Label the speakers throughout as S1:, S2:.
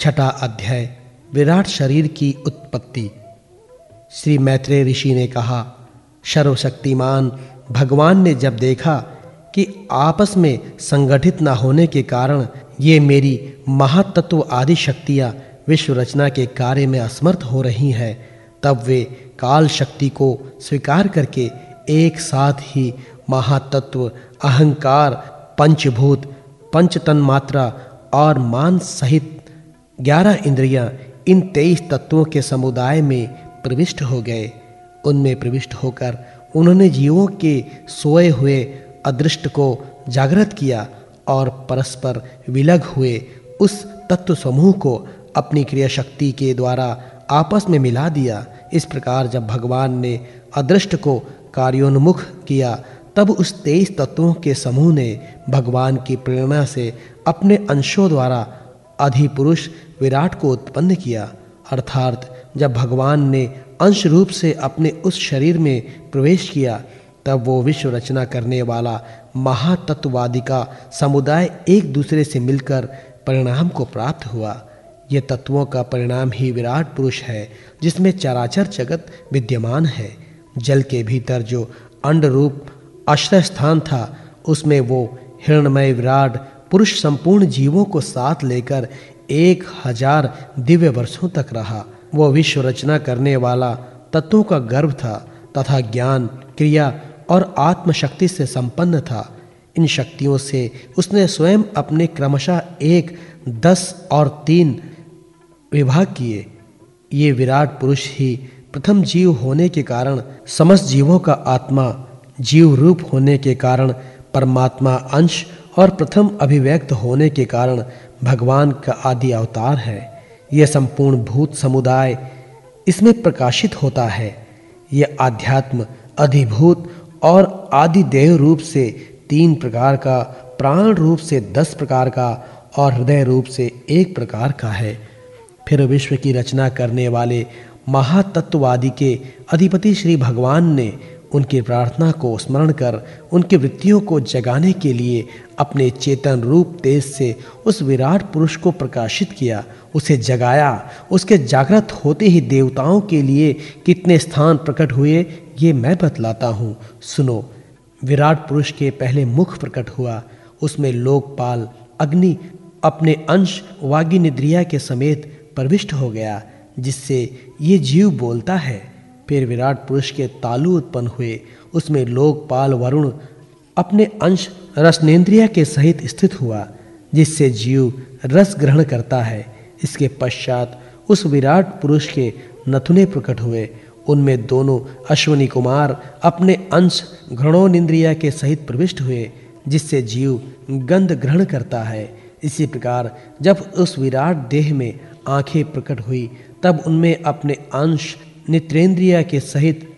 S1: छठा अध्याय, विराट शरीर की उत्पत्ति। श्री मैत्रेय ऋषि ने कहा, सर्वशक्तिमान, भगवान ने जब देखा कि आपस में संगठित न होने के कारण ये मेरी महातत्व आदि शक्तियाँ विश्व रचना के कार्य में असमर्थ हो रही हैं, तब वे काल शक्ति को स्वीकार करके एक साथ ही महातत्व, अहंकार, पंचभूत पंचतन मात्रा और मान सहित ग्यारह इंद्रियाँ इन तेईस तत्वों के समुदाय में प्रविष्ट हो गए। उनमें प्रविष्ट होकर उन्होंने जीवों के सोए हुए अदृष्ट को जागृत किया और परस्पर विलग हुए। उस तत्व समूह को अपनी क्रिया शक्ति के द्वारा आपस में मिला दिया। इस प्रकार जब भगवान ने अदृष्ट को कार्योन्मुख किया, तब उस तेईस तत्वों के समूह ने भगवान की प्रेरणा से अपने अंशों द्वारा अधिपुरुष विराट को उत्पन्न किया। अर्थात, जब भगवान ने अंश रूप से अपने उस शरीर में प्रवेश किया, तब वो विश्व रचना करने वाला महातत्ववादी का समुदाय एक दूसरे से मिलकर परिणाम को प्राप्त हुआ। ये तत्वों का परिणाम ही विराट पुरुष है, जिसमें चराचर जगत विद्यमान है। जल के भीतर जो अंड रूप आश्रय स्थान था, उसमें वो हिरणमय विराट पुरुष संपूर्ण जीवों को साथ लेकर एक हज़ार दिव्य वर्षों तक रहा। वो विश्व रचना करने वाला तत्वों का गर्भ था, तथा ज्ञान, क्रिया और आत्मशक्ति से संपन्न था। इन शक्तियों से उसने स्वयं अपने क्रमशः एक, दस और तीन विभाग किए। ये विराट पुरुष ही प्रथम जीव होने के कारण, समस्त जीवों का आत्मा जीव रूप होने के कारण, परमात्मा अंश और प्रथम अभिव्यक्त होने के कारण भगवान का आदि अवतार है। यह संपूर्ण भूत समुदाय इसमें प्रकाशित होता है। यह आध्यात्म, अधिभूत और आदि देव रूप से तीन प्रकार का, प्राण रूप से दस प्रकार का और हृदय रूप से एक प्रकार का है। फिर विश्व की रचना करने वाले महातत्ववादी के अधिपति श्री भगवान ने उनकी प्रार्थना को स्मरण कर उनकी वृत्तियों को जगाने के लिए अपने चेतन रूप तेज से उस विराट पुरुष को प्रकाशित किया, उसे जगाया। उसके जागृत होते ही देवताओं के लिए कितने स्थान प्रकट हुए, ये मैं बतलाता हूँ। सुनो, विराट पुरुष के पहले मुख प्रकट हुआ। उसमें लोकपाल अग्नि अपने अंश वागी निद्रिया के समेत प्रविष्ट हो गया, जिससे ये जीव बोलता है। फिर विराट पुरुष के तालु उत्पन्न हुए। उसमें लोकपाल वरुण अपने अंश रसनेन्द्रिया के सहित स्थित हुआ, जिससे जीव रस ग्रहण करता है। इसके पश्चात उस विराट पुरुष के नथुने प्रकट हुए। उनमें दोनों अश्वनी कुमार अपने अंश घृणोनिंद्रिया के सहित प्रविष्ट हुए, जिससे जीव गंध ग्रहण करता है। इसी प्रकार जब उस विराट देह में आँखें प्रकट हुई, तब उनमें अपने अंश नित्रेंद्रिया के सहित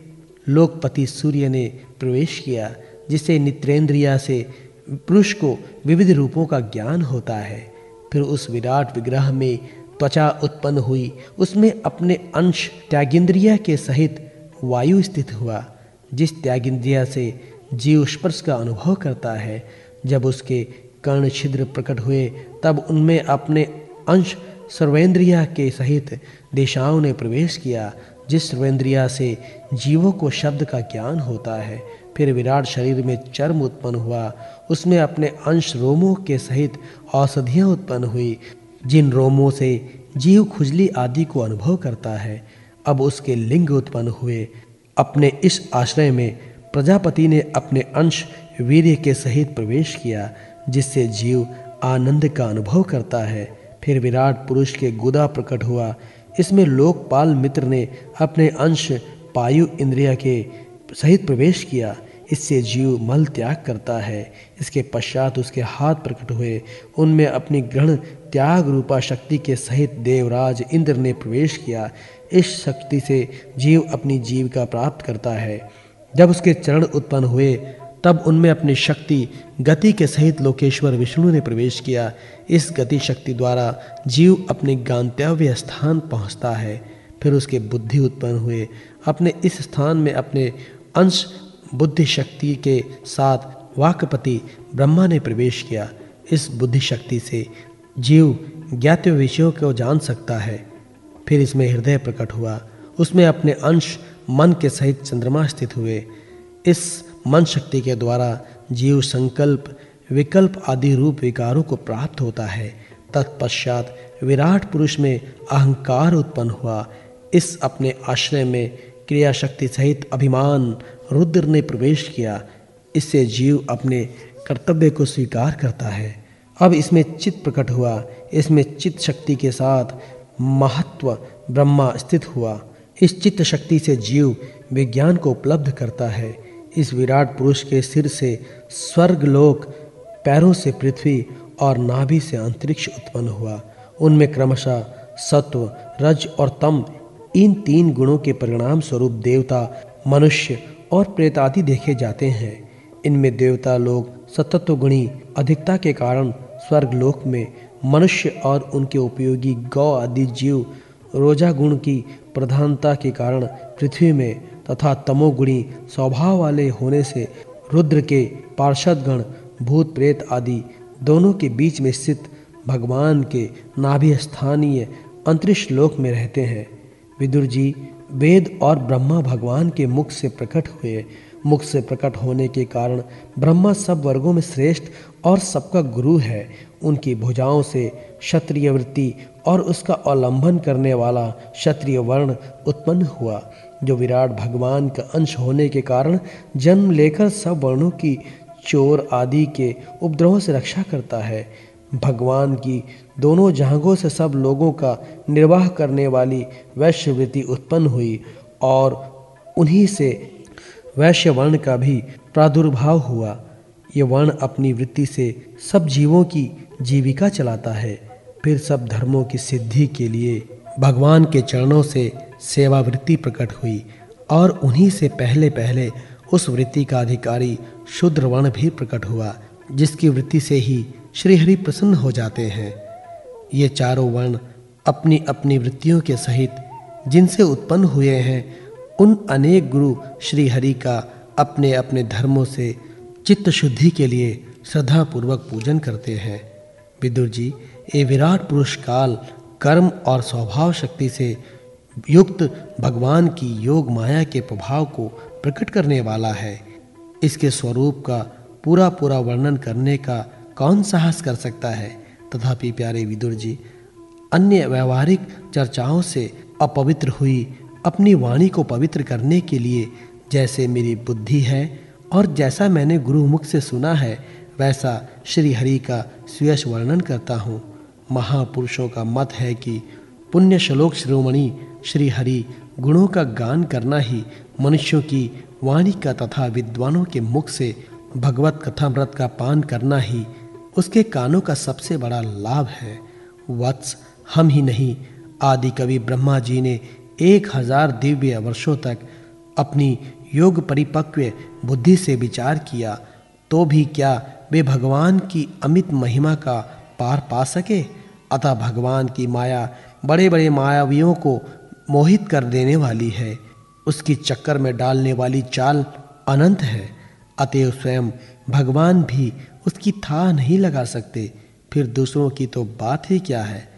S1: लोकपति सूर्य ने प्रवेश किया जिसे नित्रेंद्रिया से पुरुष को विविध रूपों का ज्ञान होता है। फिर उस विराट विग्रह में त्वचा उत्पन्न हुई। उसमें अपने अंश त्यागिंद्रिया के सहित वायु स्थित हुआ, जिस त्यागिंद्रिया से जीव स्पर्श का अनुभव करता है। जब उसके कर्ण छिद्र प्रकट हुए, तब उनमें अपने अंश सर्वेंद्रिया के सहित दिशाओं ने प्रवेश किया। जिस सर्वेंद्रिया से जीवों को शब्द का ज्ञान होता है, फिर विराट शरीर में चर्म उत्पन्न हुआ। उसमें अपने अंश रोमों के सहित औषधियाँ उत्पन्न हुई, जिन रोमों से जीव खुजली आदि को अनुभव करता है। अब उसके लिंग उत्पन्न हुए। अपने इस आश्रय में प्रजापति ने अपने अंश वीर्य के सहित प्रवेश किया, जिससे जीव आनंद का अनुभव करता है। फिर विराट पुरुष के गुदा प्रकट हुआ। इसमें लोकपाल मित्र ने अपने अंश पायु इंद्रिया के सहित प्रवेश किया। इससे जीव मल त्याग करता है। इसके पश्चात उसके हाथ प्रकट हुए। उनमें अपनी ग्रहण त्याग रूपा शक्ति के सहित देवराज इंद्र ने प्रवेश किया। इस शक्ति से जीव अपनी जीविका प्राप्त करता है। जब उसके चरण उत्पन्न हुए तब उनमें अपनी शक्ति, गति के सहित लोकेश्वर विष्णु ने प्रवेश किया। इस गति शक्ति द्वारा जीव अपने गांतव्य स्थान पहुँचता है। फिर उसके बुद्धि उत्पन्न हुए। अपने इस स्थान में अपने अंश बुद्धि शक्ति के साथ वाकपति ब्रह्मा ने प्रवेश किया। इस बुद्धि शक्ति से जीव ज्ञात विषयों को जान सकता है। फिर इसमें हृदय प्रकट हुआ। उसमें अपने अंश मन के सहित चंद्रमा स्थित हुए। इस मन शक्ति के द्वारा जीव संकल्प, विकल्प आदि रूप विकारों को प्राप्त होता है। तत्पश्चात विराट पुरुष में अहंकार उत्पन्न हुआ। इस अपने आश्रय में क्रिया शक्ति सहित अभिमान, रुद्र ने प्रवेश किया। इससे जीव अपने कर्तव्य को स्वीकार करता है। अब इसमें चित्त प्रकट हुआ। इसमें चित्त शक्ति के साथ महत्व ब्रह्मा स्थित हुआ। इस चित्त शक्ति से जीव विज्ञान को उपलब्ध करता है। इस विराट पुरुष के सिर से स्वर्ग लोक पैरों से पृथ्वी और नाभि से अंतरिक्ष उत्पन्न हुआ। उनमें क्रमशः सत्व, रज और तम, इन तीन गुणों के परिणाम स्वरूप देवता, मनुष्य और प्रेत आदि देखे जाते हैं। इनमें देवता लोग सतत्व गुणी, अधिकता के कारण स्वर्ग लोक में मनुष्य और उनके उपयोगी गौ आदि जीव रोजा गुण की प्रधानता के कारण पृथ्वी में तथा तमोगुणी स्वभाव वाले होने से रुद्र के पार्षदगण, भूत प्रेत आदि दोनों के बीच में स्थित भगवान के नाभि स्थानीय अंतरिक्ष लोक में रहते हैं। विदुर जी, वेद और ब्रह्मा भगवान के मुख से प्रकट हुए। मुख से प्रकट होने के कारण ब्रह्मा सब वर्गों में श्रेष्ठ और सबका गुरु है। उनकी भुजाओं से क्षत्रिय वृत्ति और उसका अवलंबन करने वाला क्षत्रिय वर्ण उत्पन्न हुआ, जो विराट भगवान का अंश होने के कारण जन्म लेकर सब वर्णों की चोर आदि के उपद्रवों से रक्षा करता है। भगवान की दोनों जहांगों से सब लोगों का निर्वाह करने वाली वैश्य वृत्ति उत्पन्न हुई और उन्हीं से वैश्य वर्ण का भी प्रादुर्भाव हुआ। ये वर्ण अपनी वृत्ति से सब जीवों की जीविका चलाता है। फिर सब धर्मों की सिद्धि के लिए भगवान के चरणों से सेवावृत्ति प्रकट हुई और उन्हीं से पहले पहले उस वृत्ति का अधिकारी शुद्र वर्ण भी प्रकट हुआ, जिसकी वृत्ति से ही श्रीहरि प्रसन्न हो जाते हैं। ये चारों वर्ण अपनी अपनी वृत्तियों के सहित जिनसे उत्पन्न हुए हैं, उन अनेक गुरु श्रीहरि का अपने अपने धर्मों से चित्त शुद्धि के लिए श्रद्धापूर्वक पूजन करते हैं। विदुर जी ये विराट पुरुष काल, कर्म और स्वभाव शक्ति से युक्त भगवान की योग माया के प्रभाव को प्रकट करने वाला है। इसके स्वरूप का पूरा पूरा वर्णन करने का कौन साहस कर सकता है? तथापि प्यारे विदुर जी, अन्य व्यवहारिक चर्चाओं से अपवित्र हुई अपनी वाणी को पवित्र करने के लिए जैसे मेरी बुद्धि है और जैसा मैंने गुरु मुख से सुना है वैसा श्री हरि का सुयश वर्णन करता हूँ। महापुरुषों का मत है कि पुण्य श्लोक श्रोमणि श्री हरि गुणों का गान करना ही मनुष्यों की वाणी का तथा विद्वानों के मुख से भगवत कथामृत का पान करना ही उसके कानों का सबसे बड़ा लाभ है। वत्स, हम ही नहीं, आदि कवि ब्रह्मा जी ने एक हज़ार दिव्य वर्षों तक अपनी योग परिपक्व बुद्धि से विचार किया तो भी क्या वे भगवान की अमित महिमा का पार पा सके। अतः भगवान की माया बड़े-बड़े मायावियों को मोहित कर देने वाली है। उसकी चक्कर में डालने वाली चाल अनंत है। अतएव स्वयं भगवान भी उसकी था नहीं लगा सकते। फिर दूसरों की तो बात ही क्या है?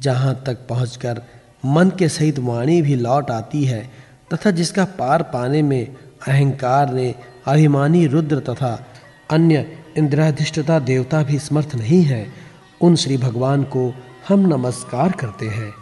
S1: जहाँ तक पहुंचकर मन के सहित वाणी भी लौट आती है, तथा जिसका पार पाने में अहंकार ने अभिमानी रुद्र तथा अन्य इंद्राधिष्ठता देवता भी समर्थ नहीं है। उन श्री भगवान को हम नमस्कार करते हैं।